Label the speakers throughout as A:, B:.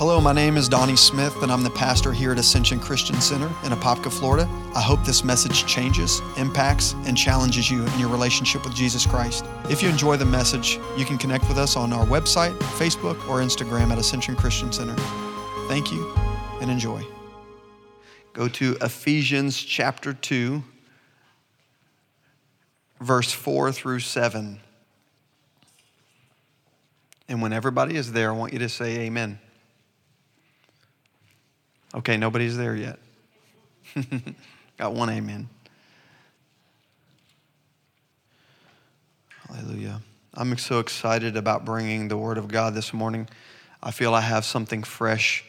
A: Hello, my name is Donnie Smith, and I'm the pastor here at Ascension Christian Center in Apopka, Florida. I hope this message changes, impacts, and challenges you in your relationship with Jesus Christ. If you enjoy the message, you can connect with us on our website, Facebook, or Instagram at Ascension Christian Center. Thank you and enjoy. Go to Ephesians chapter 2, verse 4 through 7. And when everybody is there, I want you to say amen. Okay, nobody's there yet. Got one amen. Hallelujah. I'm so excited about bringing the Word of God this morning. I feel I have something fresh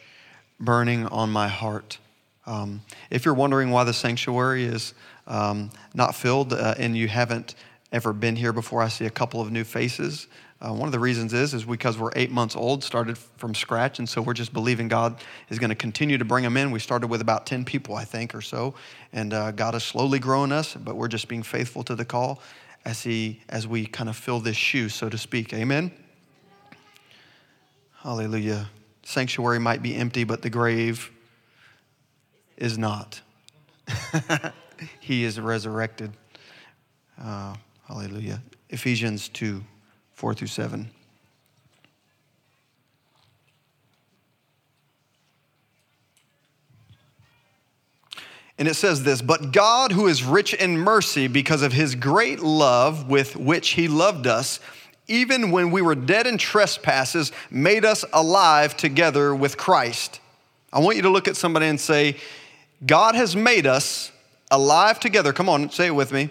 A: burning on my heart. Um, if you're wondering why the sanctuary is um, not filled uh, and you haven't ever been here before, I see a couple of new faces. Uh, one of the reasons is is because we're eight months old, started from scratch, and so we're just believing God is going to continue to bring them in. We started with about ten people, I think, or so, and uh, God is slowly growing us, but we're just being faithful to the call as He as we kind of fill this shoe, so to speak. Amen. Hallelujah. Sanctuary might be empty, but the grave is not. he is resurrected. Uh, hallelujah. Ephesians 2 4 through 7. And it says this But God, who is rich in mercy because of his great love with which he loved us, even when we were dead in trespasses, made us alive together with Christ. I want you to look at somebody and say, God has made us alive together. Come on, say it with me.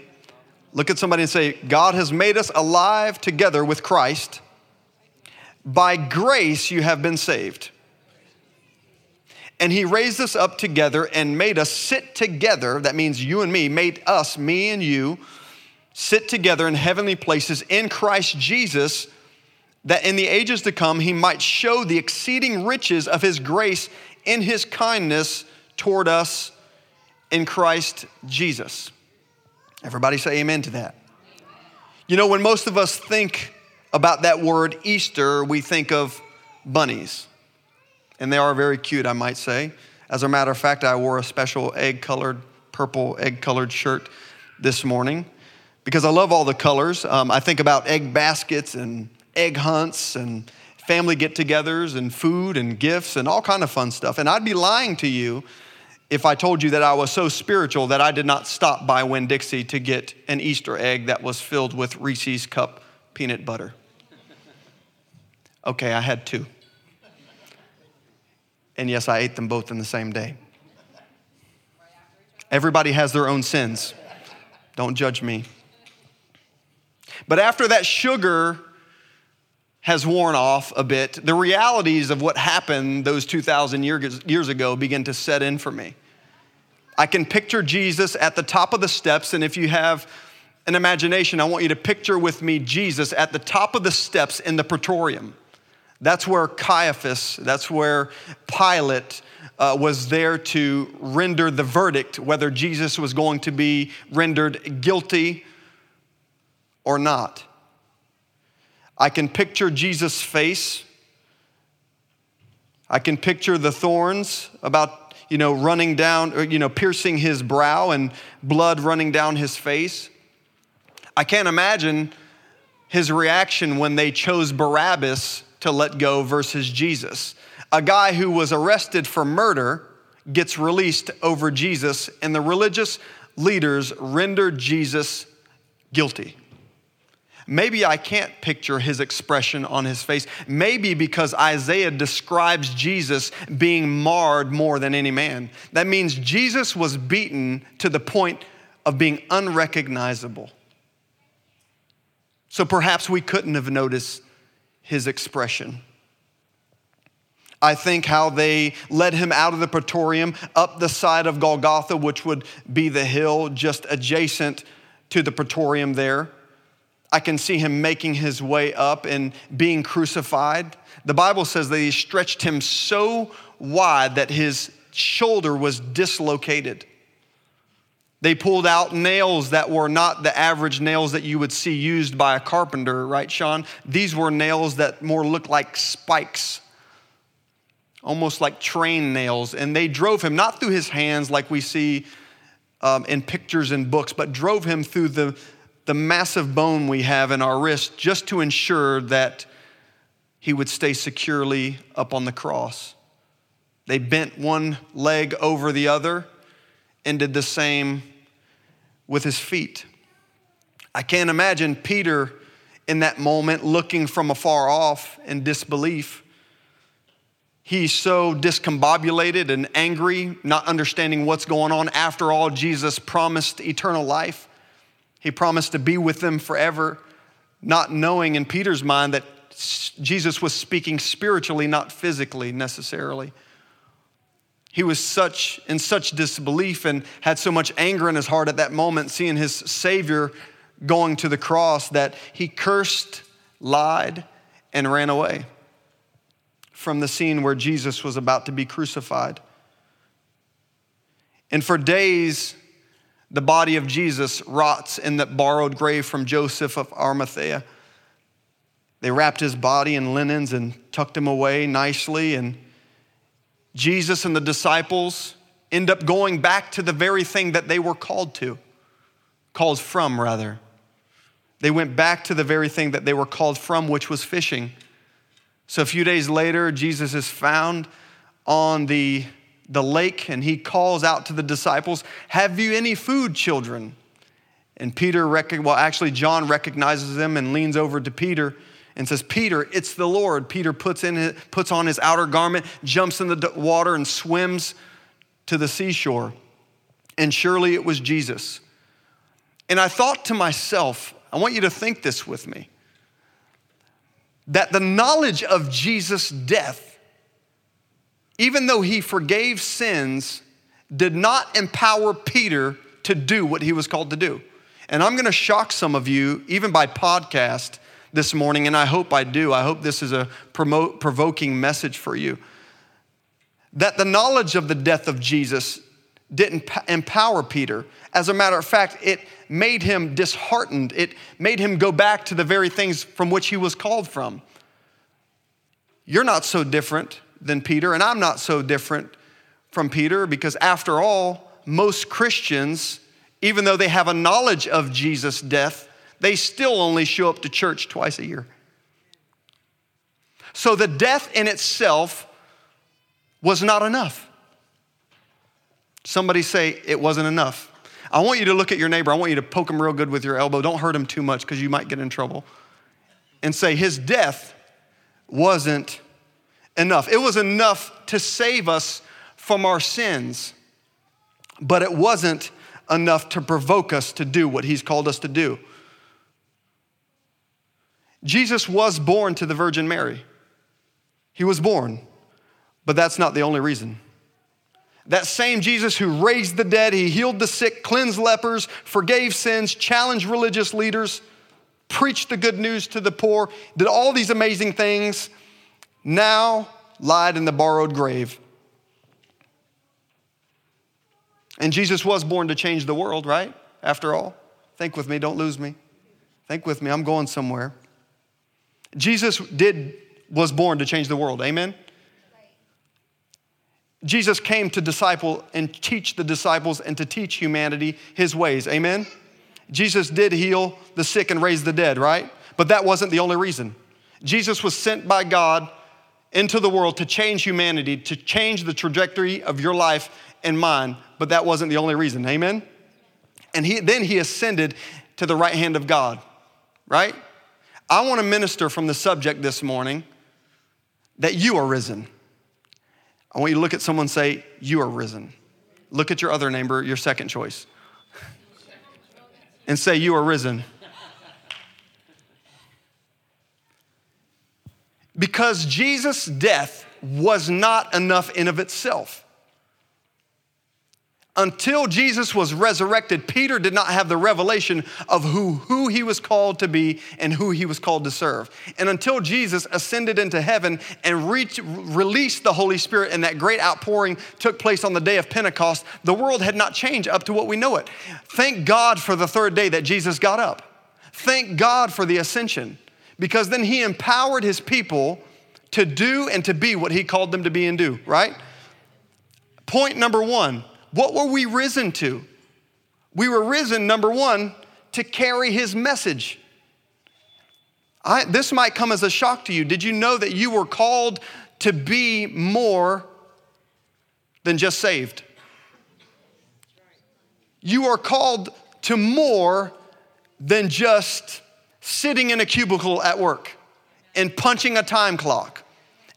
A: Look at somebody and say, God has made us alive together with Christ. By grace you have been saved. And he raised us up together and made us sit together. That means you and me, made us, me and you, sit together in heavenly places in Christ Jesus, that in the ages to come he might show the exceeding riches of his grace in his kindness toward us in Christ Jesus. Everybody say amen to that. You know, when most of us think about that word Easter, we think of bunnies. And they are very cute, I might say. As a matter of fact, I wore a special egg colored, purple egg colored shirt this morning because I love all the colors. Um, I think about egg baskets and egg hunts and family get togethers and food and gifts and all kind of fun stuff. And I'd be lying to you if I told you that I was so spiritual that I did not stop by Winn Dixie to get an Easter egg that was filled with Reese's cup peanut butter. Okay, I had two. And yes, I ate them both in the same day. Everybody has their own sins. Don't judge me. But after that sugar has worn off a bit, the realities of what happened those 2,000 years ago begin to set in for me. I can picture Jesus at the top of the steps, and if you have an imagination, I want you to picture with me Jesus at the top of the steps in the praetorium. That's where Caiaphas, that's where Pilate uh, was there to render the verdict whether Jesus was going to be rendered guilty or not. I can picture Jesus' face. I can picture the thorns about, you know, running down, or, you know, piercing his brow and blood running down his face. I can't imagine his reaction when they chose Barabbas to let go versus Jesus. A guy who was arrested for murder gets released over Jesus, and the religious leaders render Jesus guilty. Maybe I can't picture his expression on his face. Maybe because Isaiah describes Jesus being marred more than any man. That means Jesus was beaten to the point of being unrecognizable. So perhaps we couldn't have noticed his expression. I think how they led him out of the praetorium up the side of Golgotha, which would be the hill just adjacent to the praetorium there. I can see him making his way up and being crucified. The Bible says that he stretched him so wide that his shoulder was dislocated. They pulled out nails that were not the average nails that you would see used by a carpenter, right, Sean? These were nails that more looked like spikes. almost like train nails, and they drove him not through his hands like we see um, in pictures and books, but drove him through the, the massive bone we have in our wrist just to ensure that he would stay securely up on the cross. They bent one leg over the other and did the same with his feet. I can't imagine Peter in that moment looking from afar off in disbelief. He's so discombobulated and angry, not understanding what's going on. After all, Jesus promised eternal life. He promised to be with them forever, not knowing in Peter's mind that Jesus was speaking spiritually, not physically necessarily. He was such in such disbelief and had so much anger in his heart at that moment, seeing his Savior going to the cross, that he cursed, lied, and ran away from the scene where Jesus was about to be crucified. And for days, the body of Jesus rots in that borrowed grave from Joseph of Arimathea. They wrapped his body in linens and tucked him away nicely and Jesus and the disciples end up going back to the very thing that they were called to, called from, rather. They went back to the very thing that they were called from, which was fishing. So a few days later, Jesus is found on the, the lake and he calls out to the disciples, Have you any food, children? And Peter, well, actually, John recognizes them and leans over to Peter and says, Peter, it's the Lord. Peter puts, in it, puts on his outer garment, jumps in the water, and swims to the seashore. And surely it was Jesus. And I thought to myself, I want you to think this with me that the knowledge of Jesus' death, even though he forgave sins, did not empower Peter to do what he was called to do. And I'm gonna shock some of you, even by podcast, this morning, and I hope I do. I hope this is a promote, provoking message for you. That the knowledge of the death of Jesus didn't empower Peter. As a matter of fact, it made him disheartened. It made him go back to the very things from which he was called from. You're not so different than Peter, and I'm not so different from Peter because, after all, most Christians, even though they have a knowledge of Jesus' death, they still only show up to church twice a year. So the death in itself was not enough. Somebody say it wasn't enough. I want you to look at your neighbor. I want you to poke him real good with your elbow. Don't hurt him too much because you might get in trouble. And say, His death wasn't enough. It was enough to save us from our sins, but it wasn't enough to provoke us to do what He's called us to do. Jesus was born to the Virgin Mary. He was born, but that's not the only reason. That same Jesus who raised the dead, he healed the sick, cleansed lepers, forgave sins, challenged religious leaders, preached the good news to the poor, did all these amazing things, now lied in the borrowed grave. And Jesus was born to change the world, right? After all, think with me, don't lose me. Think with me, I'm going somewhere. Jesus did was born to change the world. Amen. Jesus came to disciple and teach the disciples and to teach humanity his ways. Amen. Jesus did heal the sick and raise the dead, right? But that wasn't the only reason. Jesus was sent by God into the world to change humanity, to change the trajectory of your life and mine, but that wasn't the only reason. Amen. And he, then he ascended to the right hand of God, right? I want to minister from the subject this morning that you are risen. I want you to look at someone say, You are risen. Look at your other neighbor, your second choice, and say, You are risen. Because Jesus' death was not enough in of itself. Until Jesus was resurrected, Peter did not have the revelation of who, who he was called to be and who he was called to serve. And until Jesus ascended into heaven and reached, released the Holy Spirit and that great outpouring took place on the day of Pentecost, the world had not changed up to what we know it. Thank God for the third day that Jesus got up. Thank God for the ascension because then he empowered his people to do and to be what he called them to be and do, right? Point number one what were we risen to? We were risen, number one, to carry his message. I, this might come as a shock to you. Did you know that you were called to be more than just saved? You are called to more than just sitting in a cubicle at work and punching a time clock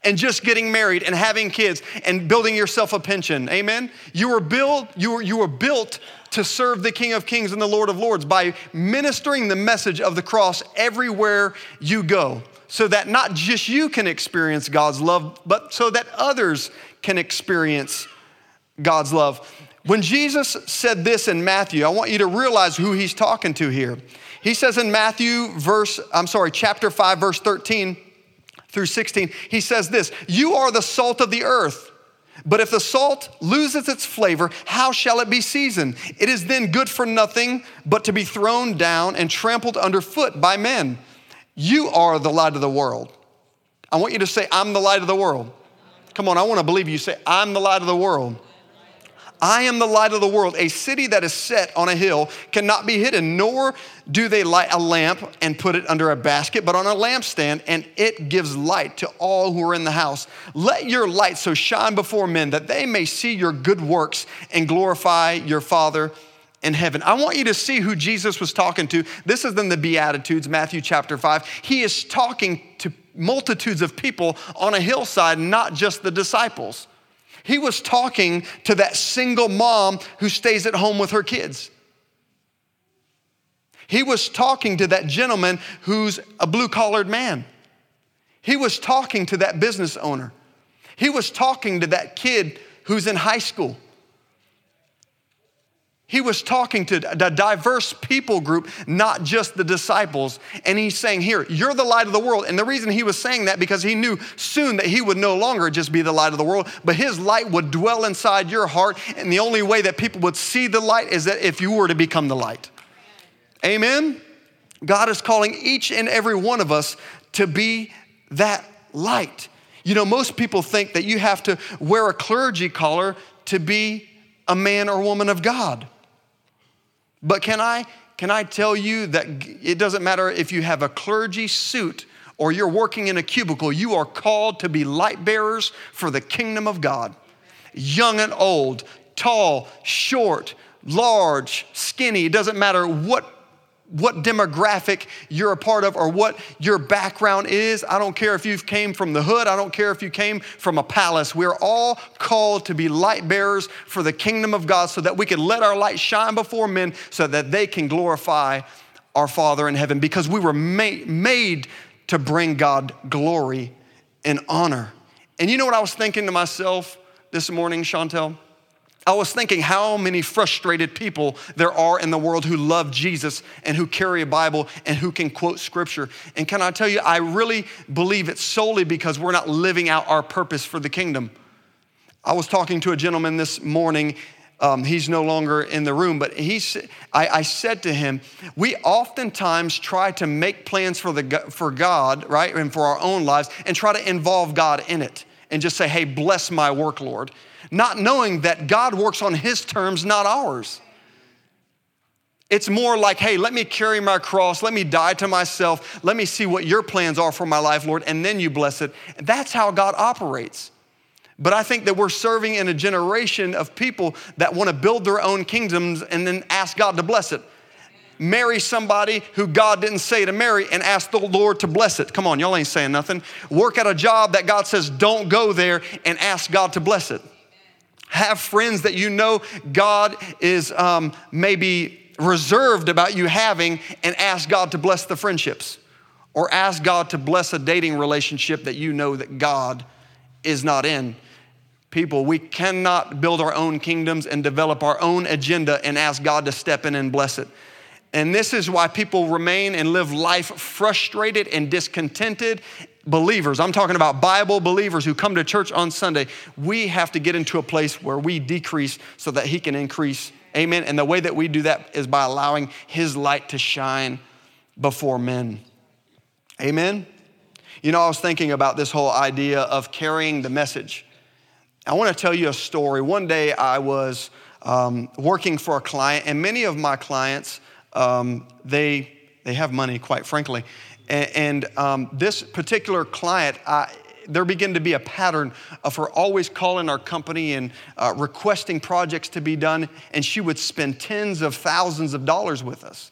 A: and just getting married and having kids and building yourself a pension. Amen. You were built you were, you were built to serve the King of Kings and the Lord of Lords by ministering the message of the cross everywhere you go. So that not just you can experience God's love, but so that others can experience God's love. When Jesus said this in Matthew, I want you to realize who he's talking to here. He says in Matthew verse, I'm sorry, chapter 5 verse 13, through 16, he says this You are the salt of the earth. But if the salt loses its flavor, how shall it be seasoned? It is then good for nothing but to be thrown down and trampled underfoot by men. You are the light of the world. I want you to say, I'm the light of the world. Come on, I want to believe you say, I'm the light of the world. I am the light of the world. A city that is set on a hill cannot be hidden, nor do they light a lamp and put it under a basket, but on a lampstand, and it gives light to all who are in the house. Let your light so shine before men that they may see your good works and glorify your Father in heaven. I want you to see who Jesus was talking to. This is in the Beatitudes, Matthew chapter 5. He is talking to multitudes of people on a hillside, not just the disciples. He was talking to that single mom who stays at home with her kids. He was talking to that gentleman who's a blue collared man. He was talking to that business owner. He was talking to that kid who's in high school. He was talking to a diverse people group, not just the disciples. And he's saying, Here, you're the light of the world. And the reason he was saying that because he knew soon that he would no longer just be the light of the world, but his light would dwell inside your heart. And the only way that people would see the light is that if you were to become the light. Amen? God is calling each and every one of us to be that light. You know, most people think that you have to wear a clergy collar to be a man or woman of God. But can I, can I tell you that it doesn't matter if you have a clergy suit or you're working in a cubicle, you are called to be light bearers for the kingdom of God. Young and old, tall, short, large, skinny, it doesn't matter what what demographic you're a part of or what your background is. I don't care if you came from the hood, I don't care if you came from a palace. We're all called to be light bearers for the kingdom of God so that we can let our light shine before men so that they can glorify our Father in heaven because we were made, made to bring God glory and honor. And you know what I was thinking to myself this morning, Chantel? I was thinking how many frustrated people there are in the world who love Jesus and who carry a Bible and who can quote scripture. And can I tell you, I really believe it's solely because we're not living out our purpose for the kingdom. I was talking to a gentleman this morning. Um, he's no longer in the room, but he, I, I said to him, we oftentimes try to make plans for, the, for God, right, and for our own lives, and try to involve God in it and just say, hey, bless my work, Lord not knowing that God works on His terms, not ours. It's more like, hey, let me carry my cross, let me die to myself, let me see what your plans are for my life, Lord, and then you bless it. That's how God operates. But I think that we're serving in a generation of people that want to build their own kingdoms and then ask God to bless it. Marry somebody who God didn't say to marry and ask the Lord to bless it. Come on, y'all ain't saying nothing. Work at a job that God says don't go there and ask God to bless it. Have friends that you know God is um, maybe reserved about you having and ask God to bless the friendships. Or ask God to bless a dating relationship that you know that God is not in. People, we cannot build our own kingdoms and develop our own agenda and ask God to step in and bless it. And this is why people remain and live life frustrated and discontented believers, I'm talking about Bible believers who come to church on Sunday, we have to get into a place where we decrease so that He can increase. Amen. And the way that we do that is by allowing His light to shine before men. Amen. You know, I was thinking about this whole idea of carrying the message. I want to tell you a story. One day I was um, working for a client, and many of my clients, um, they, they have money, quite frankly. And, and um, this particular client, I, there began to be a pattern of her always calling our company and uh, requesting projects to be done, and she would spend tens of thousands of dollars with us.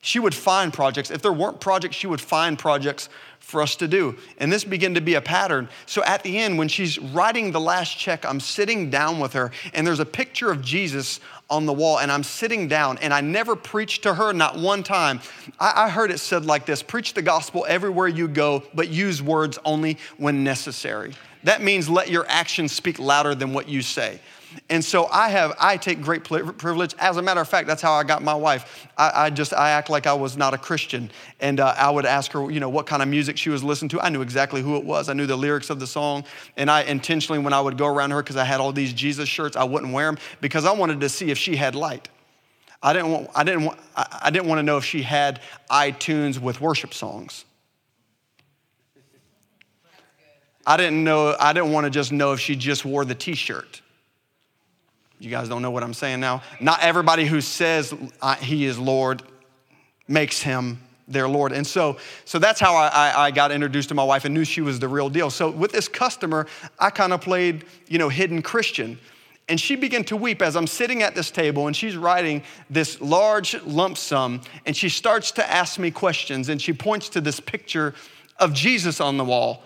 A: She would find projects. If there weren't projects, she would find projects for us to do. And this began to be a pattern. So at the end, when she's writing the last check, I'm sitting down with her, and there's a picture of Jesus on the wall, and I'm sitting down, and I never preached to her, not one time. I, I heard it said like this preach the gospel everywhere you go, but use words only when necessary. That means let your actions speak louder than what you say. And so I have, I take great privilege. As a matter of fact, that's how I got my wife. I, I just, I act like I was not a Christian. And uh, I would ask her, you know, what kind of music she was listening to. I knew exactly who it was. I knew the lyrics of the song. And I intentionally, when I would go around her, because I had all these Jesus shirts, I wouldn't wear them because I wanted to see if she had light. I didn't want, I didn't want, I didn't want to know if she had iTunes with worship songs. I didn't know, I didn't want to just know if she just wore the t-shirt. You guys don't know what I'm saying now? Not everybody who says he is Lord makes him their Lord. And so, so that's how I, I, got introduced to my wife and knew she was the real deal. So with this customer, I kind of played, you know, hidden Christian. And she began to weep as I'm sitting at this table and she's writing this large lump sum and she starts to ask me questions and she points to this picture of Jesus on the wall.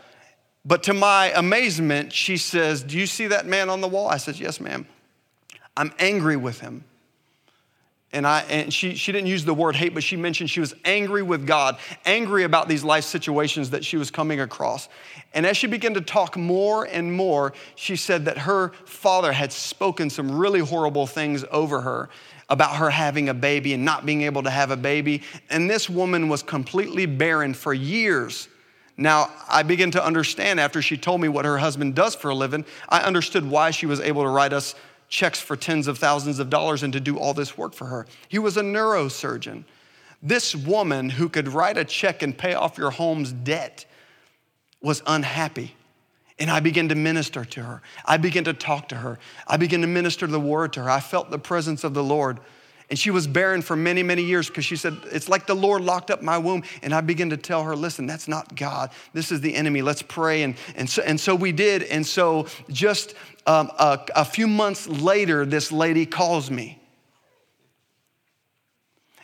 A: But to my amazement, she says, Do you see that man on the wall? I said, Yes, ma'am. I'm angry with him. And, I, and she, she didn't use the word hate, but she mentioned she was angry with God, angry about these life situations that she was coming across. And as she began to talk more and more, she said that her father had spoken some really horrible things over her about her having a baby and not being able to have a baby. And this woman was completely barren for years. Now, I begin to understand after she told me what her husband does for a living, I understood why she was able to write us checks for tens of thousands of dollars and to do all this work for her. He was a neurosurgeon. This woman who could write a check and pay off your home's debt was unhappy. And I began to minister to her. I began to talk to her. I began to minister the word to her. I felt the presence of the Lord. And she was barren for many, many years because she said, It's like the Lord locked up my womb. And I began to tell her, Listen, that's not God. This is the enemy. Let's pray. And, and, so, and so we did. And so just um, a, a few months later, this lady calls me.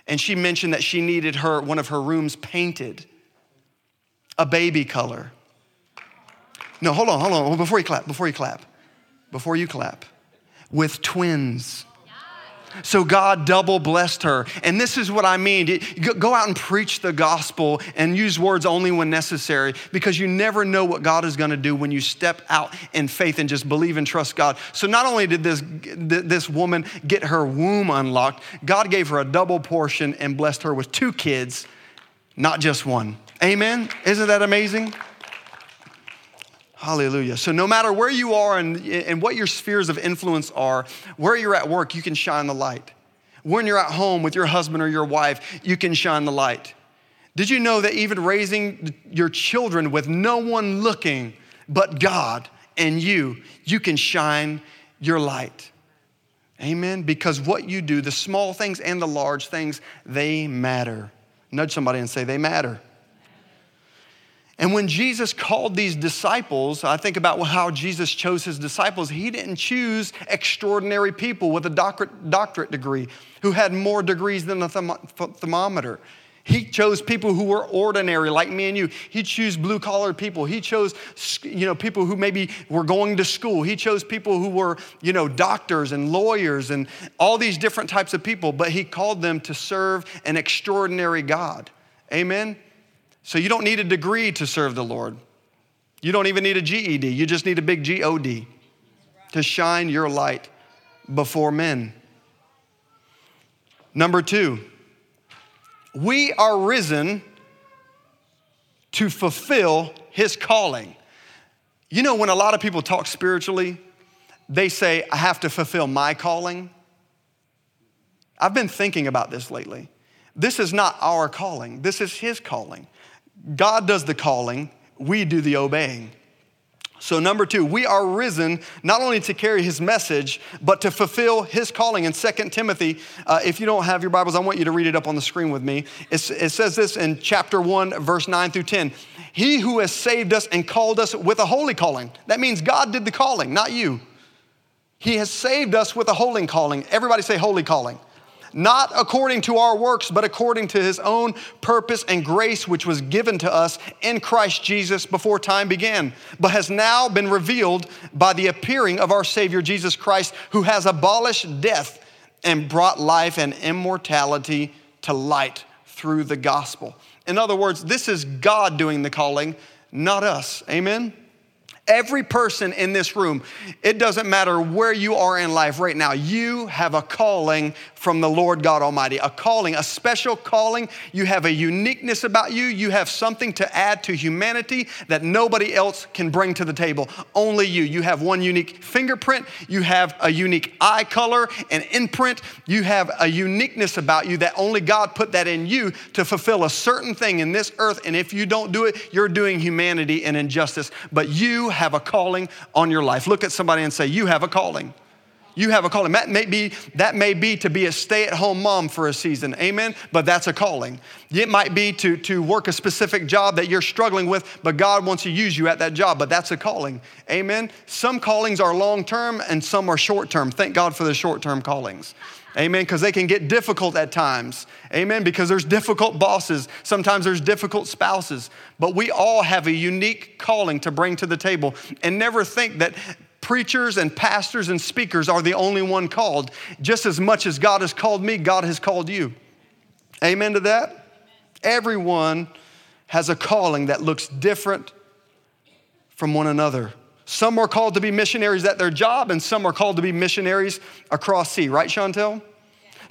A: And she mentioned that she needed her, one of her rooms painted, a baby color. No, hold on, hold on. Before you clap, before you clap, before you clap, with twins. So God double blessed her. And this is what I mean. Go out and preach the gospel and use words only when necessary because you never know what God is going to do when you step out in faith and just believe and trust God. So not only did this, this woman get her womb unlocked, God gave her a double portion and blessed her with two kids, not just one. Amen? Isn't that amazing? Hallelujah. So, no matter where you are and, and what your spheres of influence are, where you're at work, you can shine the light. When you're at home with your husband or your wife, you can shine the light. Did you know that even raising your children with no one looking but God and you, you can shine your light? Amen. Because what you do, the small things and the large things, they matter. Nudge somebody and say, they matter. And when Jesus called these disciples, I think about how Jesus chose his disciples. He didn't choose extraordinary people with a doctorate degree who had more degrees than a thermometer. He chose people who were ordinary, like me and you. He chose blue collar people. He chose, you know, people who maybe were going to school. He chose people who were, you know, doctors and lawyers and all these different types of people. But he called them to serve an extraordinary God. Amen. So you don't need a degree to serve the Lord. You don't even need a GED. You just need a big GOD to shine your light before men. Number two, we are risen to fulfill his calling. You know, when a lot of people talk spiritually, they say, I have to fulfill my calling. I've been thinking about this lately. This is not our calling, this is his calling. God does the calling, we do the obeying. So, number two, we are risen not only to carry his message, but to fulfill his calling. In 2 Timothy, uh, if you don't have your Bibles, I want you to read it up on the screen with me. It's, it says this in chapter 1, verse 9 through 10. He who has saved us and called us with a holy calling. That means God did the calling, not you. He has saved us with a holy calling. Everybody say holy calling not according to our works, but according to his own purpose and grace, which was given to us in Christ Jesus before time began, but has now been revealed by the appearing of our Savior Jesus Christ, who has abolished death and brought life and immortality to light through the gospel. In other words, this is God doing the calling, not us. Amen? Every person in this room, it doesn't matter where you are in life right now, you have a calling from the Lord God Almighty. A calling, a special calling. You have a uniqueness about you. You have something to add to humanity that nobody else can bring to the table. Only you. You have one unique fingerprint. You have a unique eye color and imprint. You have a uniqueness about you that only God put that in you to fulfill a certain thing in this earth. And if you don't do it, you're doing humanity an injustice. But you have a calling on your life. Look at somebody and say, You have a calling. You have a calling. That may be, that may be to be a stay at home mom for a season. Amen. But that's a calling. It might be to, to work a specific job that you're struggling with, but God wants to use you at that job. But that's a calling. Amen. Some callings are long term and some are short term. Thank God for the short term callings. Amen. Because they can get difficult at times. Amen. Because there's difficult bosses. Sometimes there's difficult spouses. But we all have a unique calling to bring to the table. And never think that preachers and pastors and speakers are the only one called. Just as much as God has called me, God has called you. Amen to that? Everyone has a calling that looks different from one another. Some are called to be missionaries at their job, and some are called to be missionaries across sea, right, Chantel?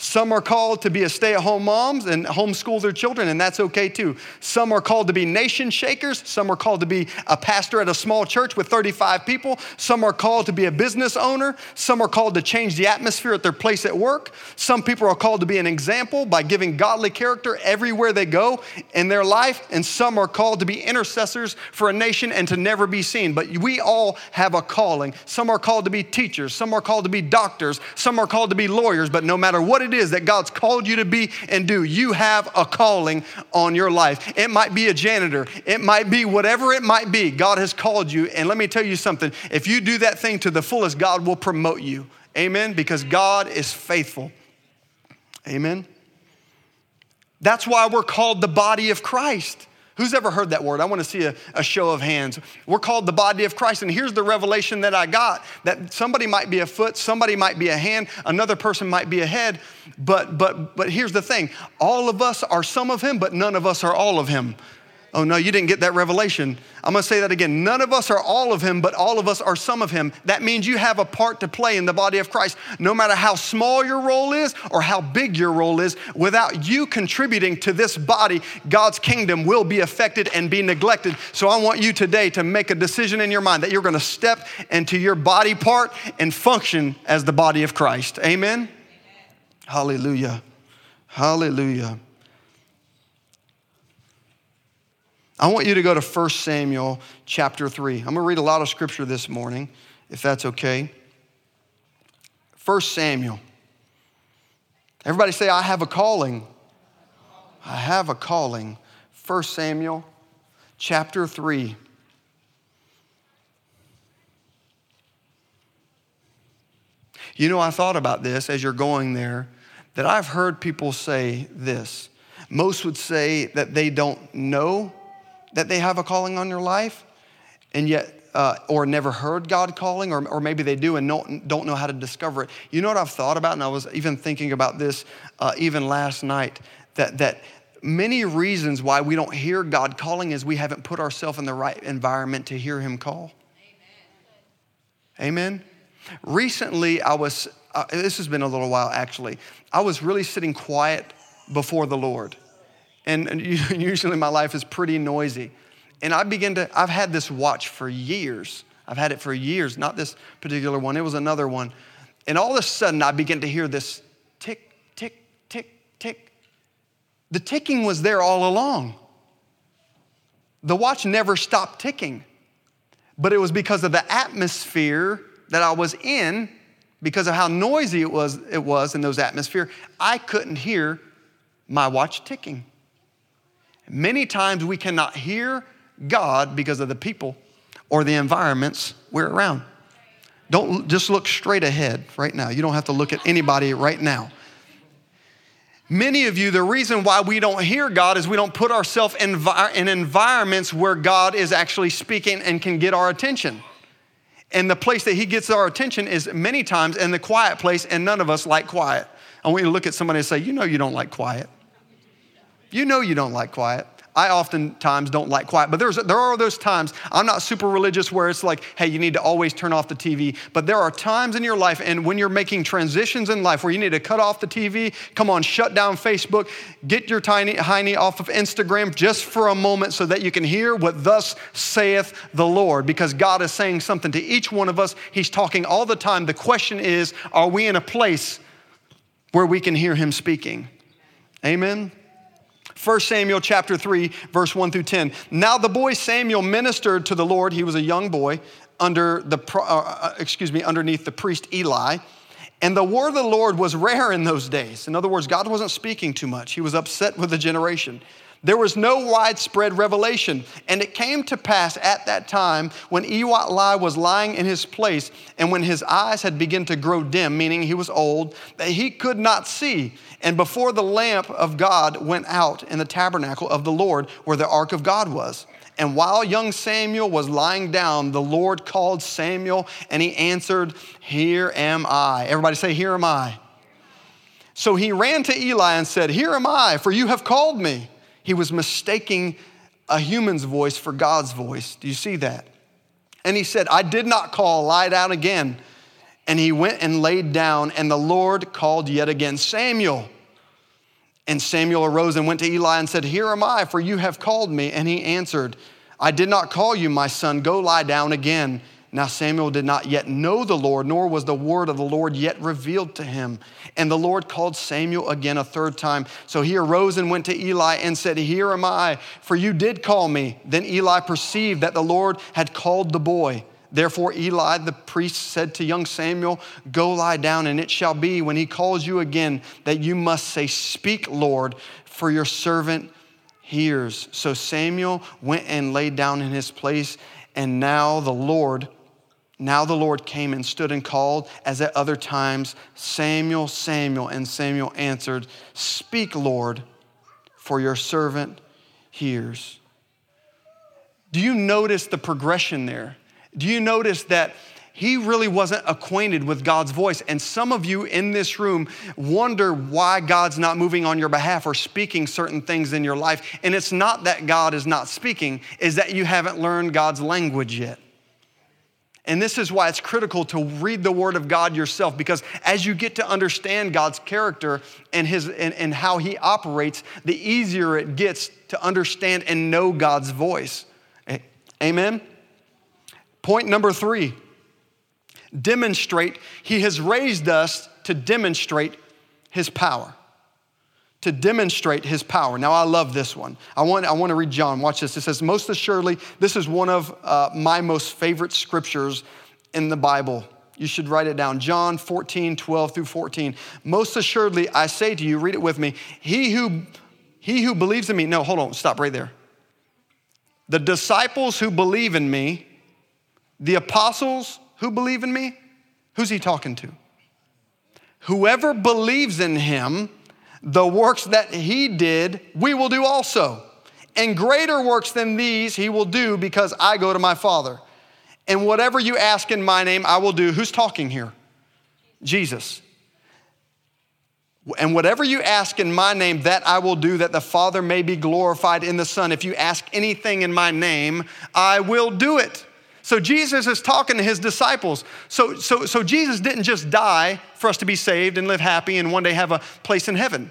A: Some are called to be a stay at home moms and homeschool their children, and that's okay too. Some are called to be nation shakers. Some are called to be a pastor at a small church with 35 people. Some are called to be a business owner. Some are called to change the atmosphere at their place at work. Some people are called to be an example by giving godly character everywhere they go in their life. And some are called to be intercessors for a nation and to never be seen. But we all have a calling. Some are called to be teachers. Some are called to be doctors. Some are called to be lawyers. But no matter what it is that God's called you to be and do, you have a calling on your life. It might be a janitor, it might be whatever it might be. God has called you. And let me tell you something if you do that thing to the fullest, God will promote you. Amen? Because God is faithful. Amen? That's why we're called the body of Christ. Who's ever heard that word? I want to see a, a, show of hands. We're called the body of Christ. And here's the revelation that I got that somebody might be a foot, somebody might be a hand, another person might be a head. But, but, but here's the thing all of us are some of Him, but none of us are all of Him. Oh, no, you didn't get that revelation. I'm gonna say that again. None of us are all of him, but all of us are some of him. That means you have a part to play in the body of Christ. No matter how small your role is or how big your role is, without you contributing to this body, God's kingdom will be affected and be neglected. So I want you today to make a decision in your mind that you're gonna step into your body part and function as the body of Christ. Amen? Amen. Hallelujah. Hallelujah. I want you to go to 1 Samuel chapter 3. I'm going to read a lot of scripture this morning, if that's okay. 1 Samuel. Everybody say, I have a calling. I have a calling. 1 Samuel chapter 3. You know, I thought about this as you're going there, that I've heard people say this. Most would say that they don't know that they have a calling on your life, and yet, uh, or never heard God calling, or, or maybe they do and don't, don't know how to discover it. You know what I've thought about, and I was even thinking about this uh, even last night, that, that many reasons why we don't hear God calling is we haven't put ourselves in the right environment to hear Him call. Amen. Amen? Recently, I was, uh, this has been a little while actually, I was really sitting quiet before the Lord. And usually my life is pretty noisy. And I begin to, I've had this watch for years. I've had it for years, not this particular one, it was another one. And all of a sudden, I begin to hear this tick, tick, tick, tick. The ticking was there all along. the watch never stopped ticking. But it was because of the atmosphere that I was in, because of how noisy it was, it was in those atmosphere, I couldn't hear my watch ticking. Many times we cannot hear God because of the people or the environments we're around. Don't just look straight ahead right now. You don't have to look at anybody right now. Many of you, the reason why we don't hear God is we don't put ourselves in, in environments where God is actually speaking and can get our attention. And the place that He gets our attention is many times in the quiet place, and none of us like quiet. I want you to look at somebody and say, You know, you don't like quiet. You know, you don't like quiet. I oftentimes don't like quiet, but there's, there are those times, I'm not super religious where it's like, hey, you need to always turn off the TV. But there are times in your life, and when you're making transitions in life where you need to cut off the TV, come on, shut down Facebook, get your tiny hiney off of Instagram just for a moment so that you can hear what thus saith the Lord. Because God is saying something to each one of us. He's talking all the time. The question is, are we in a place where we can hear Him speaking? Amen. 1 Samuel chapter 3, verse 1 through 10. Now the boy Samuel ministered to the Lord. He was a young boy under the, uh, uh, excuse me, underneath the priest Eli. And the word of the Lord was rare in those days. In other words, God wasn't speaking too much. He was upset with the generation. There was no widespread revelation. And it came to pass at that time when Eli was lying in his place and when his eyes had begun to grow dim, meaning he was old, that he could not see. And before the lamp of God went out in the tabernacle of the Lord where the ark of God was. And while young Samuel was lying down, the Lord called Samuel and he answered, Here am I. Everybody say, Here am I. So he ran to Eli and said, Here am I, for you have called me. He was mistaking a human's voice for God's voice. Do you see that? And he said, I did not call, lie down again. And he went and laid down, and the Lord called yet again Samuel. And Samuel arose and went to Eli and said, Here am I, for you have called me. And he answered, I did not call you, my son. Go lie down again. Now Samuel did not yet know the Lord, nor was the word of the Lord yet revealed to him. And the Lord called Samuel again a third time. So he arose and went to Eli and said, Here am I, for you did call me. Then Eli perceived that the Lord had called the boy. Therefore, Eli the priest said to young Samuel, Go lie down, and it shall be when he calls you again that you must say, Speak, Lord, for your servant hears. So Samuel went and lay down in his place, and now the Lord now the Lord came and stood and called, as at other times, Samuel, Samuel. And Samuel answered, Speak, Lord, for your servant hears. Do you notice the progression there? Do you notice that he really wasn't acquainted with God's voice. And some of you in this room wonder why God's not moving on your behalf or speaking certain things in your life. And it's not that God is not speaking, is that you haven't learned God's language yet. And this is why it's critical to read the Word of God yourself, because as you get to understand God's character and, his, and, and how He operates, the easier it gets to understand and know God's voice. Amen? Point number three demonstrate. He has raised us to demonstrate His power to demonstrate his power. Now, I love this one. I want, I want to read John. Watch this. It says, Most assuredly, this is one of uh, my most favorite scriptures in the Bible. You should write it down. John 14, 12 through 14. Most assuredly, I say to you, read it with me. He who, he who believes in me, no, hold on, stop right there. The disciples who believe in me, the apostles who believe in me, who's he talking to? Whoever believes in him, the works that he did, we will do also. And greater works than these he will do because I go to my Father. And whatever you ask in my name, I will do. Who's talking here? Jesus. And whatever you ask in my name, that I will do, that the Father may be glorified in the Son. If you ask anything in my name, I will do it. So Jesus is talking to his disciples. So, so, so Jesus didn't just die for us to be saved and live happy and one day have a place in heaven.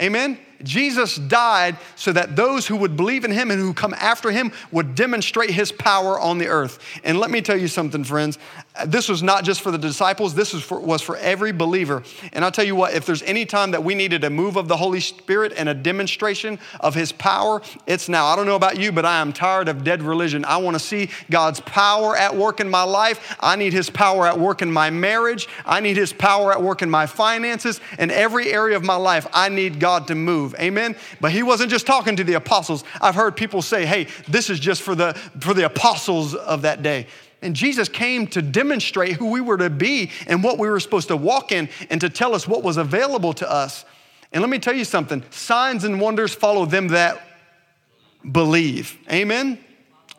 A: Amen? Jesus died so that those who would believe in him and who come after him would demonstrate his power on the earth. And let me tell you something, friends. This was not just for the disciples, this was for, was for every believer. And I'll tell you what, if there's any time that we needed a move of the Holy Spirit and a demonstration of his power, it's now. I don't know about you, but I am tired of dead religion. I want to see God's power at work in my life. I need his power at work in my marriage. I need his power at work in my finances. In every area of my life, I need God to move. Amen. But he wasn't just talking to the apostles. I've heard people say, hey, this is just for the for the apostles of that day. And Jesus came to demonstrate who we were to be and what we were supposed to walk in and to tell us what was available to us. And let me tell you something signs and wonders follow them that believe. Amen?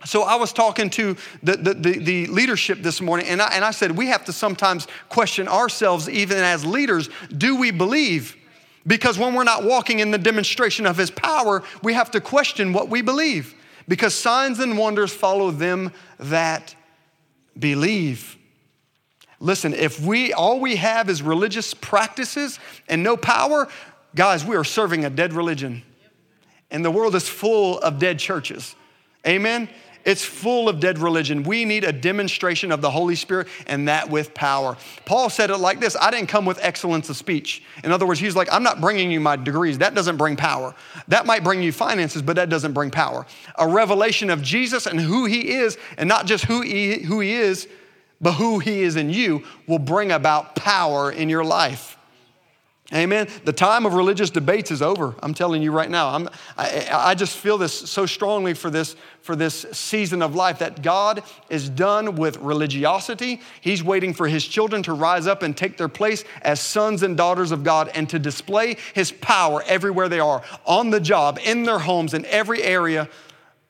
A: So I was talking to the, the, the, the, leadership this morning, and I, and I said, we have to sometimes question ourselves, even as leaders do we believe? Because when we're not walking in the demonstration of his power, we have to question what we believe. Because signs and wonders follow them that believe. Listen, if we all we have is religious practices and no power, guys, we are serving a dead religion. And the world is full of dead churches. Amen. It's full of dead religion. We need a demonstration of the Holy Spirit and that with power. Paul said it like this I didn't come with excellence of speech. In other words, he's like, I'm not bringing you my degrees. That doesn't bring power. That might bring you finances, but that doesn't bring power. A revelation of Jesus and who he is, and not just who he, who he is, but who he is in you, will bring about power in your life. Amen. The time of religious debates is over. I'm telling you right now. I'm, I, I just feel this so strongly for this, for this season of life that God is done with religiosity. He's waiting for his children to rise up and take their place as sons and daughters of God and to display his power everywhere they are on the job, in their homes, in every area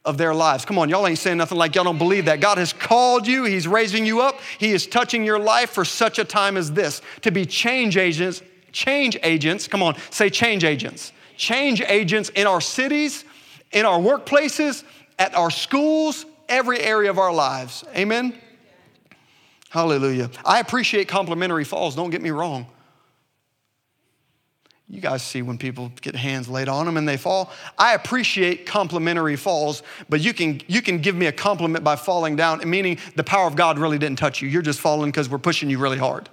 A: of their lives. Come on, y'all ain't saying nothing like y'all don't believe that. God has called you, He's raising you up, He is touching your life for such a time as this to be change agents change agents. Come on, say change agents. Change agents in our cities, in our workplaces, at our schools, every area of our lives. Amen? Hallelujah. I appreciate complimentary falls, don't get me wrong. You guys see when people get hands laid on them and they fall. I appreciate complimentary falls, but you can, you can give me a compliment by falling down, meaning the power of God really didn't touch you. You're just falling because we're pushing you really hard.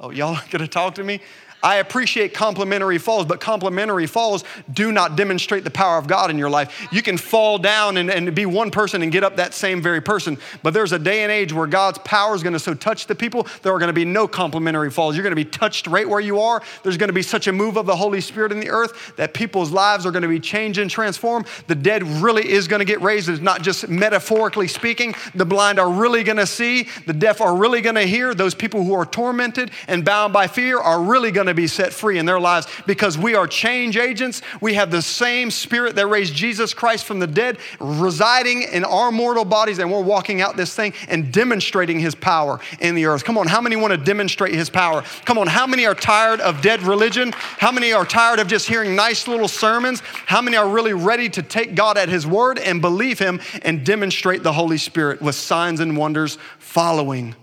A: Oh, y'all gonna talk to me? I appreciate complimentary falls, but complimentary falls do not demonstrate the power of God in your life. You can fall down and, and be one person and get up that same very person, but there's a day and age where God's power is gonna so touch the people, there are gonna be no complimentary falls. You're gonna be touched right where you are. There's gonna be such a move of the Holy Spirit in the earth that people's lives are gonna be changed and transformed. The dead really is gonna get raised. It's not just metaphorically speaking. The blind are really gonna see, the deaf are really gonna hear. Those people who are tormented and bound by fear are really to be set free in their lives because we are change agents. We have the same spirit that raised Jesus Christ from the dead residing in our mortal bodies, and we're walking out this thing and demonstrating his power in the earth. Come on, how many want to demonstrate his power? Come on, how many are tired of dead religion? How many are tired of just hearing nice little sermons? How many are really ready to take God at his word and believe him and demonstrate the Holy Spirit with signs and wonders following?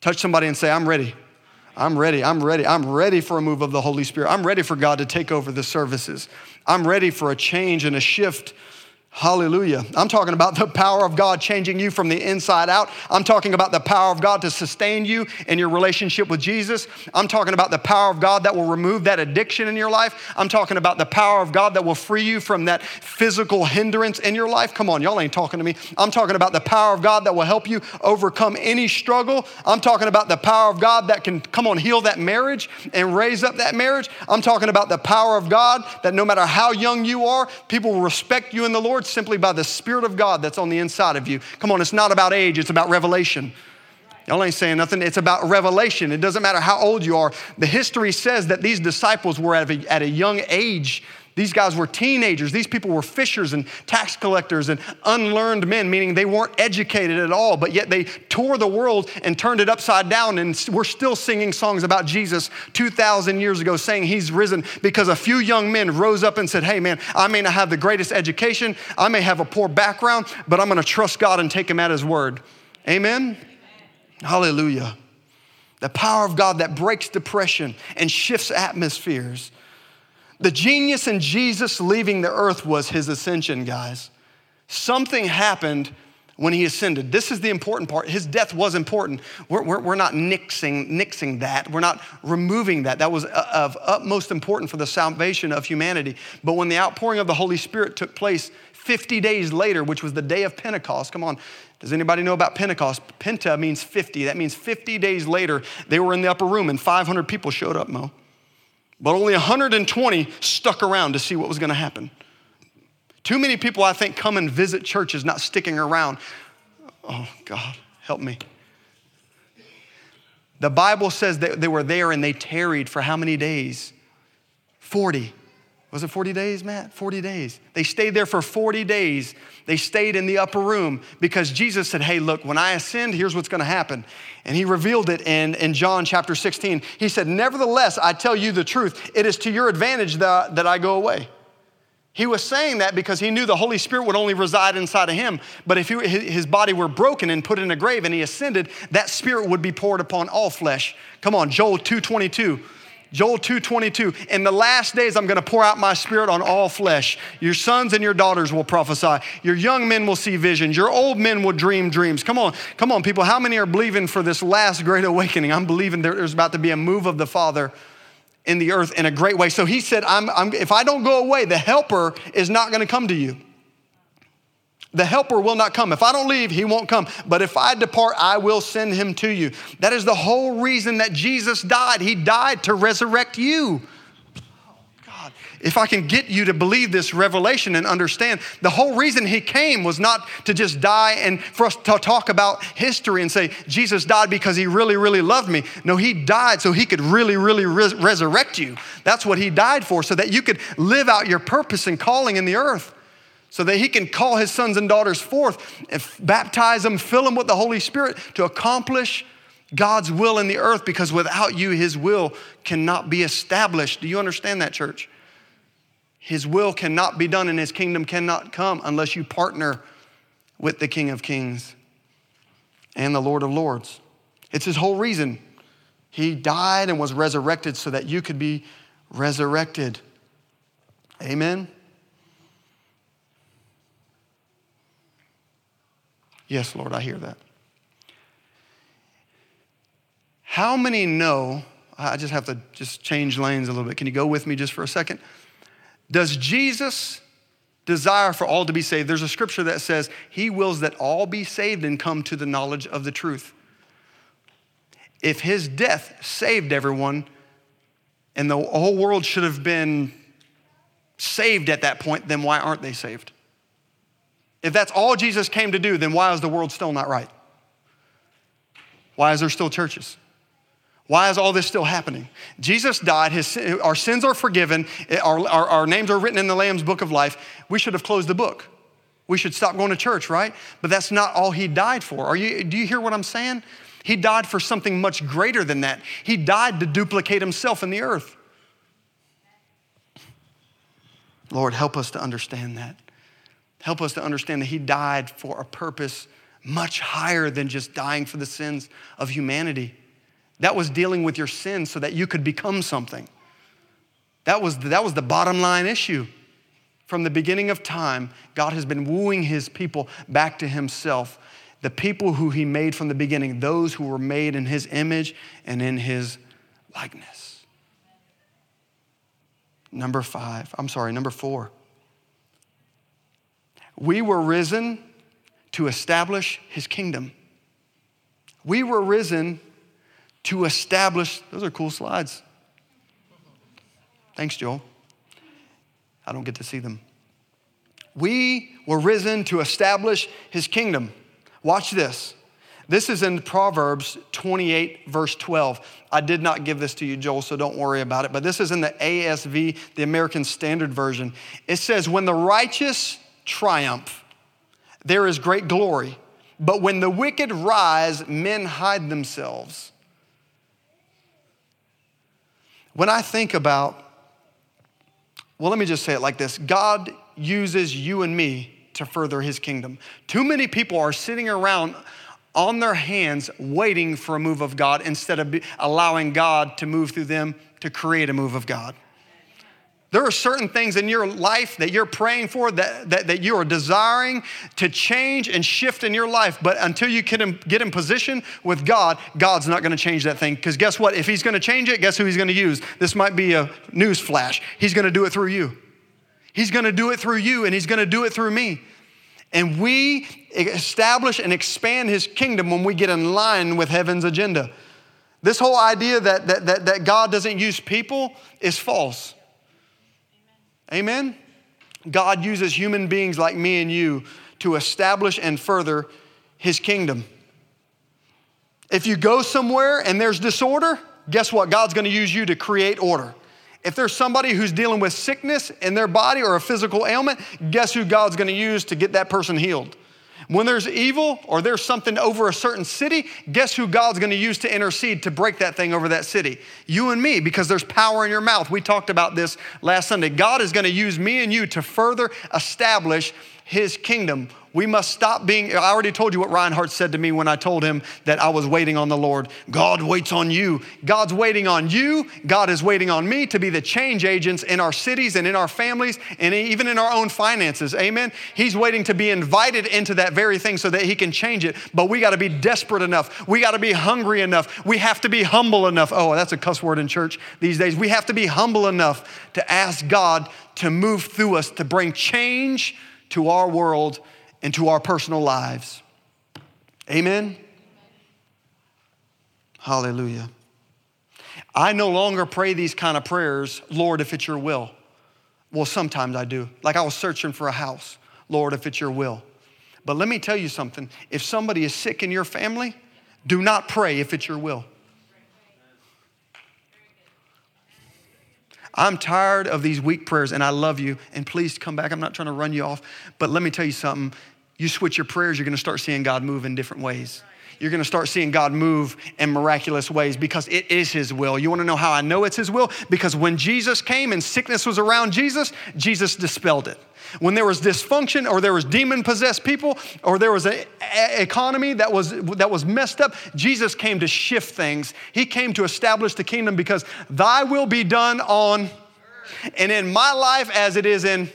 A: Touch somebody and say, I'm ready. I'm ready. I'm ready. I'm ready for a move of the Holy Spirit. I'm ready for God to take over the services. I'm ready for a change and a shift Hallelujah. I'm talking about the power of God changing you from the inside out. I'm talking about the power of God to sustain you in your relationship with Jesus. I'm talking about the power of God that will remove that addiction in your life. I'm talking about the power of God that will free you from that physical hindrance in your life. Come on, y'all ain't talking to me. I'm talking about the power of God that will help you overcome any struggle. I'm talking about the power of God that can come on heal that marriage and raise up that marriage. I'm talking about the power of God that no matter how young you are, people will respect you in the Lord Lord simply by the Spirit of God that's on the inside of you. Come on, it's not about age, it's about revelation. Y'all ain't saying nothing. It's about revelation. It doesn't matter how old you are. The history says that these disciples were at a, at a young age these guys were teenagers. These people were fishers and tax collectors and unlearned men, meaning they weren't educated at all, but yet they tore the world and turned it upside down. And we're still singing songs about Jesus 2,000 years ago, saying he's risen because a few young men rose up and said, Hey, man, I may not have the greatest education, I may have a poor background, but I'm going to trust God and take him at his word. Amen? Amen. Hallelujah. The power of God that breaks depression and shifts atmospheres The genius in Jesus leaving the earth was his ascension, guys. Something happened when he ascended. This is the important part. His death was important. We're, we're, we're not nixing, nixing that. We're not removing that. That was uh, of utmost importance for the salvation of humanity. But when the outpouring of the Holy Spirit took place 50 days later, which was the day of Pentecost, come on, does anybody know about Pentecost? Penta means 50. That means 50 days later, they were in the upper room and 500 people showed up, Mo. But only 120 stuck around to see what was going to happen. Too many people, I think, come and visit churches not sticking around. Oh, God, help me. The Bible says that they were there and they tarried for how many days? 40. Was it 40 days, Matt? 40 days. They stayed there for 40 days. They stayed in the upper room because Jesus said, Hey, look, when I ascend, here's what's going to happen. And he revealed it in, in John chapter 16. He said, Nevertheless, I tell you the truth. It is to your advantage that, that I go away. He was saying that because he knew the Holy Spirit would only reside inside of him. But if he, his body were broken and put in a grave and he ascended, that spirit would be poured upon all flesh. Come on, Joel 222. Joel 2:22, in the last days I'm going to pour out my spirit on all flesh. Your sons and your daughters will prophesy. Your young men will see visions. Your old men will dream dreams. Come on, come on, people. How many are believing for this last great awakening? I'm believing there's about to be a move of the Father in the earth in a great way. So he said, I'm, I'm, if I don't go away, the helper is not going to come to you. The helper will not come. If I don't leave, he won't come. But if I depart, I will send him to you. That is the whole reason that Jesus died. He died to resurrect you. God, if I can get you to believe this revelation and understand, the whole reason he came was not to just die and for us to talk about history and say, Jesus died because he really, really loved me. No, he died so he could really, really res- resurrect you. That's what he died for, so that you could live out your purpose and calling in the earth so that he can call his sons and daughters forth and baptize them, fill them with the Holy Spirit to accomplish God's will in the earth because without you, his will cannot be established. Do you understand that, church? His will cannot be done and his kingdom cannot come unless you partner with the King of Kings and the Lord of Lords. It's his whole reason. He died and was resurrected so that you could be resurrected. Amen. Yes, Lord, I hear that. How many know? I just have to just change lanes a little bit. Can you go with me just for a second? Does Jesus desire for all to be saved? There's a scripture that says he wills that all be saved and come to the knowledge of the truth. If his death saved everyone and the whole world should have been saved at that point, then why aren't they saved? If that's all Jesus came to do, then why is the world still not right? Why is there still churches? Why is all this still happening? Jesus died, his, our sins are forgiven, our, our, our names are written in the Lamb's book of life. We should have closed the book. We should stop going to church, right? But that's not all he died for. Are you, do you hear what I'm saying? He died for something much greater than that. He died to duplicate himself in the earth. Lord, help us to understand that. Help us to understand that He died for a purpose much higher than just dying for the sins of humanity. That was dealing with your sins so that you could become something. That was, that was the bottom line issue. From the beginning of time, God has been wooing His people back to Himself. The people who He made from the beginning, those who were made in His image and in His likeness. Number five, I'm sorry, number four. We were risen to establish his kingdom. We were risen to establish, those are cool slides. Thanks, Joel. I don't get to see them. We were risen to establish his kingdom. Watch this. This is in Proverbs 28, verse 12. I did not give this to you, Joel, so don't worry about it. But this is in the ASV, the American Standard Version. It says, When the righteous triumph. There is great glory. But when the wicked rise, men hide themselves. When I think about, well, let me just say it like this God uses you and me to further his kingdom. Too many people are sitting around on their hands waiting for a move of God instead of allowing God to move through them to create a move of God. There are certain things in your life that you're praying for, that, that, that you are desiring to change and shift in your life. But until you in, get in position with God, God's not going to change that thing. Because guess what? If He's going to change it, guess who He's going to use? This might be a news flash. He's going to do it through you. He's going to do it through you, and He's going to do it through me. And we establish and expand His kingdom when we get in line with heaven's agenda. This whole idea that, that, that, that God doesn't use people is false. Amen? God uses human beings like me and you to establish and further his kingdom. If you go somewhere and there's disorder, guess what? God's gonna use you to create order. If there's somebody who's dealing with sickness in their body or a physical ailment, guess who God's gonna use to get that person healed? When there's evil or there's something over a certain city, guess who God's going to use to intercede to break that thing over that city? You and me, because there's power in your mouth. We talked about this last Sunday. God is going to use me and you to further establish his kingdom we must stop being. I already told you what Reinhardt said to me when I told him that I was waiting on the Lord. God waits on you. God's waiting on you. God is waiting on me to be the change agents in our cities and in our families and even in our own finances. Amen. He's waiting to be invited into that very thing so that he can change it. But we got to be desperate enough. We got to be hungry enough. We have to be humble enough. Oh, that's a cuss word in church these days. We have to be humble enough to ask God to move through us to bring change to our world into our personal lives. Amen? Hallelujah. I no longer pray these kind of prayers, Lord, if it's your will. Well, sometimes I do. Like I was searching for a house, Lord, if it's your will. But let me tell you something if somebody is sick in your family, do not pray if it's your will. I'm tired of these weak prayers and I love you and please come back. I'm not trying to run you off, but let me tell you something you switch your prayers, you're going to start seeing God move in different ways. You're going to start seeing God move in miraculous ways because it is His will. You want to know how I know it's His will? Because when Jesus came and sickness was around Jesus, Jesus dispelled it. When there was dysfunction or there was demon possessed people or there was an economy that was, that was messed up, Jesus came to shift things. He came to establish the kingdom because thy will be done on and in my life as it is in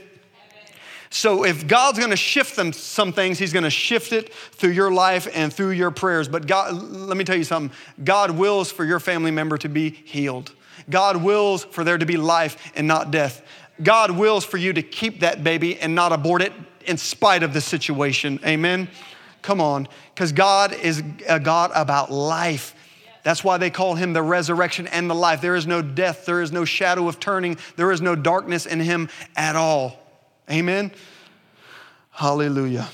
A: so if God's going to shift them some things, he's going to shift it through your life and through your prayers. But God, let me tell you something. God wills for your family member to be healed. God wills for there to be life and not death. God wills for you to keep that baby and not abort it in spite of the situation. Amen. Come on, because God is a God about life. That's why they call him the resurrection and the life. There is no death, there is no shadow of turning, there is no darkness in him at all. Amen? Hallelujah.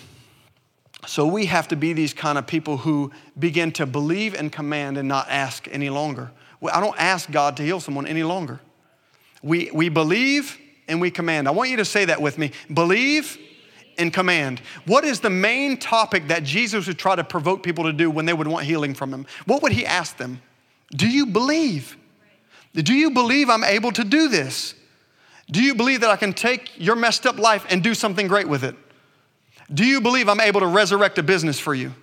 A: So we have to be these kind of people who begin to believe and command and not ask any longer. I don't ask God to heal someone any longer. We, we believe and we command. I want you to say that with me. Believe and command. What is the main topic that Jesus would try to provoke people to do when they would want healing from him? What would he ask them? Do you believe? Do you believe I'm able to do this? Do you believe that I can take your messed up life and do something great with it? Do you believe I'm able to resurrect a business for you?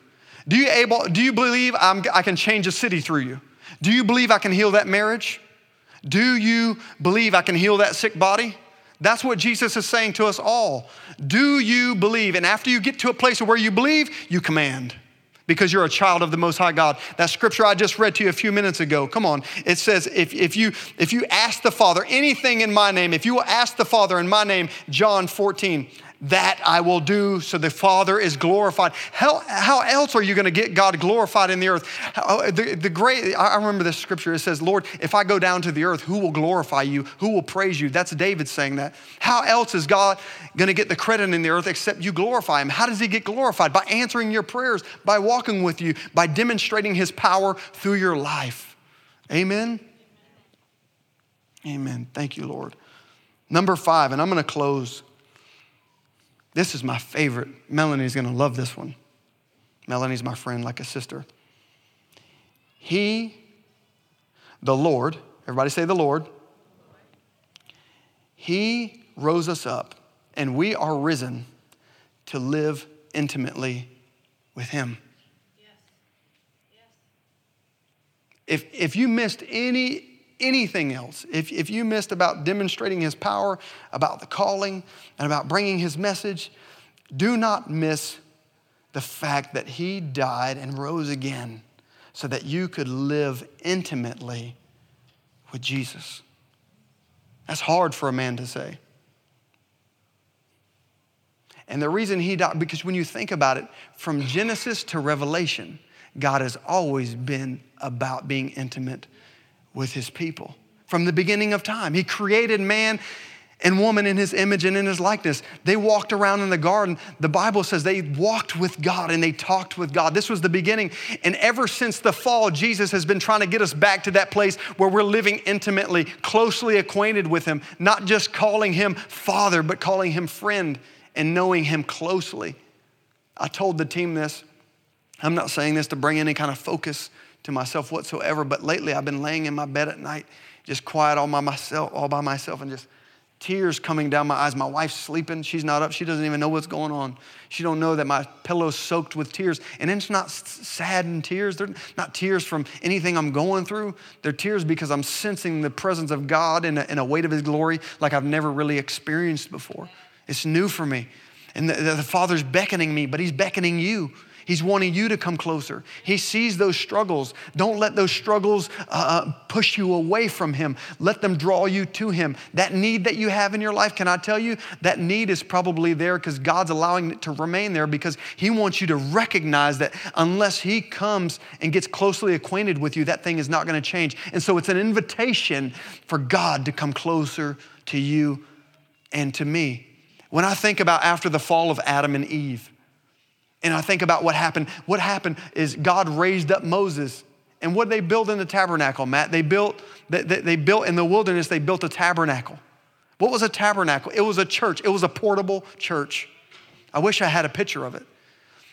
A: Do you, able, do you believe I'm, I can change a city through you? Do you believe I can heal that marriage? Do you believe I can heal that sick body? That's what Jesus is saying to us all. Do you believe? And after you get to a place where you believe, you command because you're a child of the Most High God. That scripture I just read to you a few minutes ago, come on. It says, if, if, you, if you ask the Father anything in my name, if you will ask the Father in my name, John 14, that I will do so the Father is glorified. How, how else are you going to get God glorified in the earth? How, uh, the, the great, I remember this scripture. It says, Lord, if I go down to the earth, who will glorify you? Who will praise you? That's David saying that. How else is God going to get the credit in the earth except you glorify him? How does he get glorified? By answering your prayers, by walking with you, by demonstrating his power through your life. Amen. Amen. Thank you, Lord. Number five, and I'm going to close this is my favorite. Melanie's gonna love this one. Melanie's my friend, like a sister. He, the Lord, everybody say the Lord, He rose us up, and we are risen to live intimately with Him. If, if you missed any anything else, if, if you missed about demonstrating his power, about the calling, and about bringing his message, do not miss the fact that he died and rose again so that you could live intimately with Jesus. That's hard for a man to say. And the reason he died, because when you think about it, from Genesis to Revelation, God has always been about being intimate with his people. From the beginning of time, he created man and woman in his image and in his likeness. They walked around in the garden. The Bible says they walked with God and they talked with God. This was the beginning. And ever since the fall, Jesus has been trying to get us back to that place where we're living intimately, closely acquainted with him, not just calling him Father, but calling him friend and knowing Him closely. I told the team this. I'm not saying this to bring any kind of focus to myself whatsoever, but lately I've been laying in my bed at night, just quiet all by myself, all by myself, and just tears coming down my eyes. My wife's sleeping. She's not up. She doesn't even know what's going on. She don't know that my pillow's soaked with tears. And it's not sad and tears. They're not tears from anything I'm going through. They're tears because I'm sensing the presence of God in a, a weight of His glory like I've never really experienced before. It's new for me. And the, the, Father's beckoning me, but He's beckoning you. He's wanting you to come closer. He sees those struggles. Don't let those struggles uh, uh, push you away from Him. Let them draw you to Him. That need that you have in your life, can I tell you? That need is probably there because God's allowing it to remain there because He wants you to recognize that unless He comes and gets closely acquainted with you, that thing is not going to change. And so it's an invitation for God to come closer to you and to me. When I think about after the fall of Adam and Eve, and I think about what happened, what happened is God raised up Moses. And what they built in the tabernacle, Matt? They built, they, they built in the wilderness, they built a tabernacle. What was a tabernacle? It was a church, it was a portable church. I wish I had a picture of it.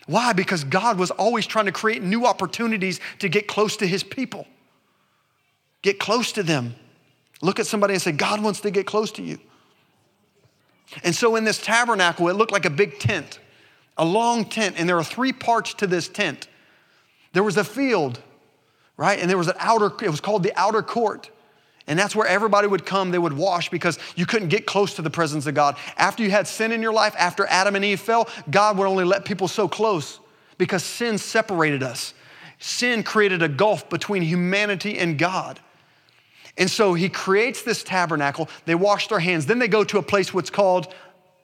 A: Why? Because God was always trying to create new opportunities to get close to his people. Get close to them. Look at somebody and say, God wants to get close to you. And so in this tabernacle, it looked like a big tent, a long tent, and there are three parts to this tent. There was a field, right? And there was an outer, it was called the outer court. And that's where everybody would come, they would wash because you couldn't get close to the presence of God. After you had sin in your life, after Adam and Eve fell, God would only let people so close because sin separated us. Sin created a gulf between humanity and God. And so he creates this tabernacle. They wash their hands. Then they go to a place what's called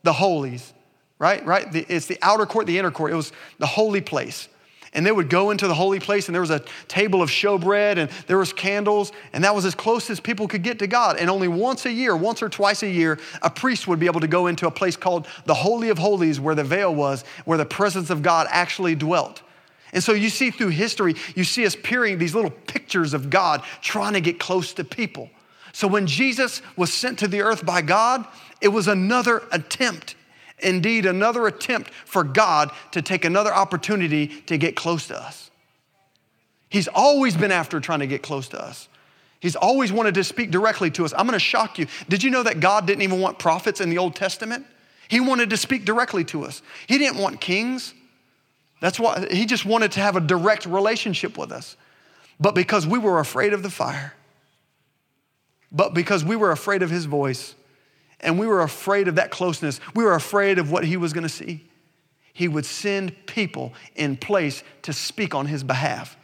A: the holies, right? Right? It's the outer court, the inner court. It was the holy place. And they would go into the holy place, and there was a table of showbread, and there was candles, and that was as close as people could get to God. And only once a year, once or twice a year, a priest would be able to go into a place called the Holy of Holies, where the veil was, where the presence of God actually dwelt. And so you see through history, you see us peering these little pictures of God trying to get close to people. So when Jesus was sent to the earth by God, it was another attempt, indeed, another attempt for God to take another opportunity to get close to us. He's always been after trying to get close to us. He's always wanted to speak directly to us. I'm going to shock you. Did you know that God didn't even want prophets in the Old Testament? He wanted to speak directly to us. He didn't want kings. That's why he just wanted to have a direct relationship with us. But because we were afraid of the fire, but because we were afraid of his voice, and we were afraid of that closeness, we were afraid of what he was going to see. He would send people in place to speak on his behalf.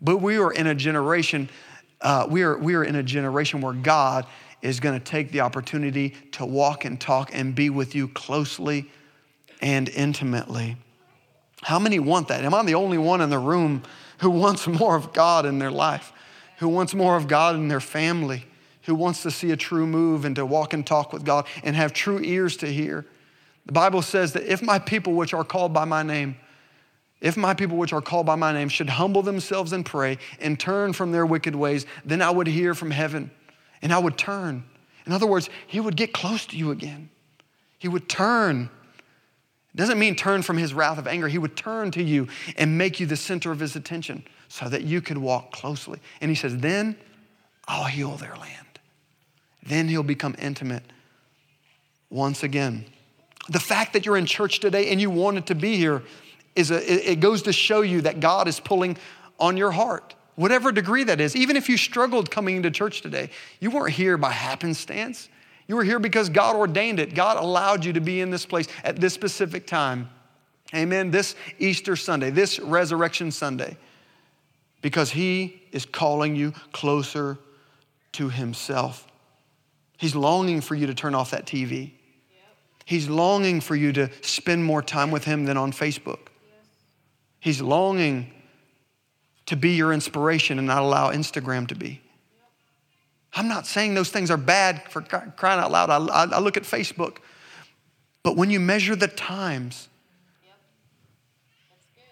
A: But we are in a generation, uh, we, are, we are in a generation where God is going to take the opportunity to walk and talk and be with you closely and intimately. How many want that? Am I the only one in the room who wants more of God in their life, who wants more of God in their family, who wants to see a true move and to walk and talk with God and have true ears to hear? The Bible says that if my people, which are called by my name, if my people, which are called by my name, should humble themselves and pray and turn from their wicked ways, then I would hear from heaven and I would turn. In other words, He would get close to you again. He would turn It doesn't mean turn from his wrath of anger. He would turn to you and make you the center of his attention so that you could walk closely. And he says, Then I'll heal their land. Then he'll become intimate once again. The fact that you're in church today and you wanted to be here is a, it goes to show you that God is pulling on your heart whatever degree that is. Even if you struggled coming into church today, you weren't here by happenstance. You were here because God ordained it. God allowed you to be in this place at this specific time. Amen. This Easter Sunday, this Resurrection Sunday, because He is calling you closer to Himself. He's longing for you to turn off that TV. He's longing for you to spend more time with Him than on Facebook. He's longing to be your inspiration and not allow Instagram to be. I'm not saying those things are bad for crying out loud. I, I, look at Facebook. But when you measure the times,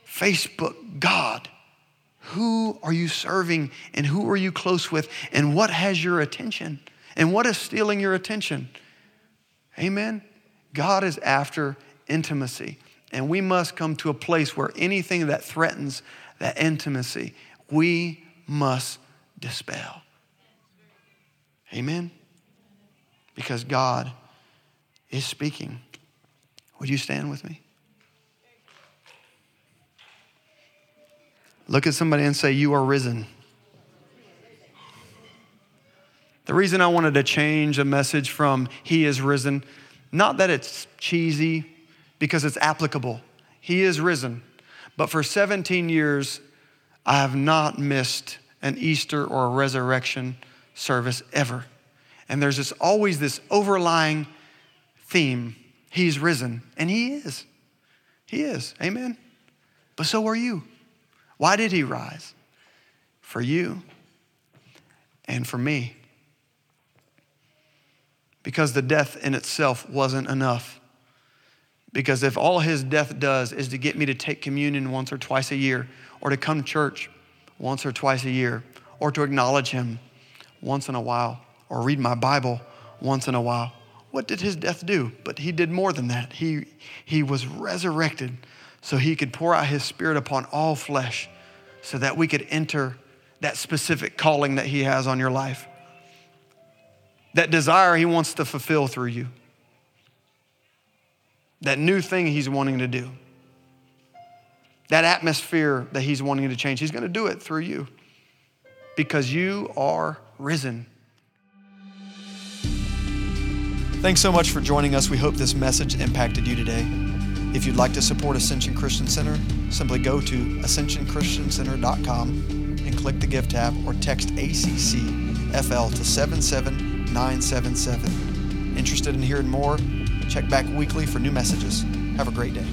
A: Facebook, God, who are you serving and who are you close with and what has your attention and what is stealing your attention? Amen. God is after intimacy. And we must come to a place where anything that threatens that intimacy, we must dispel. Amen? Because God is speaking. Would you stand with me? Look at somebody and say, You are risen. The reason I wanted to change a message from He is risen, not that it's cheesy, because it's applicable. He is risen. But for 17 years, I have not missed an Easter or a resurrection service ever. And there's this, always this overlying theme He's risen. And He is. He is. Amen. But so are you. Why did He rise? For you and for me. Because the death in itself wasn't enough. Because if all his death does is to get me to take communion once or twice a year, or to come to church once or twice a year, or to acknowledge him once in a while, or read my Bible once in a while, what did his death do? But he did more than that. He, he was resurrected so he could pour out his spirit upon all flesh so that we could enter that specific calling that he has on your life. That desire he wants to fulfill through you that new thing He's wanting to do, that atmosphere that He's wanting to change, He's going to do it through you because you are risen. Thanks so much for joining us. We hope this message impacted you today. If you'd like to support Ascension Christian Center, simply go to ascensionchristiancenter.com and click the Give tab or text ACCFL to 77977. Interested in hearing more? Check back weekly for new messages. Have a great day.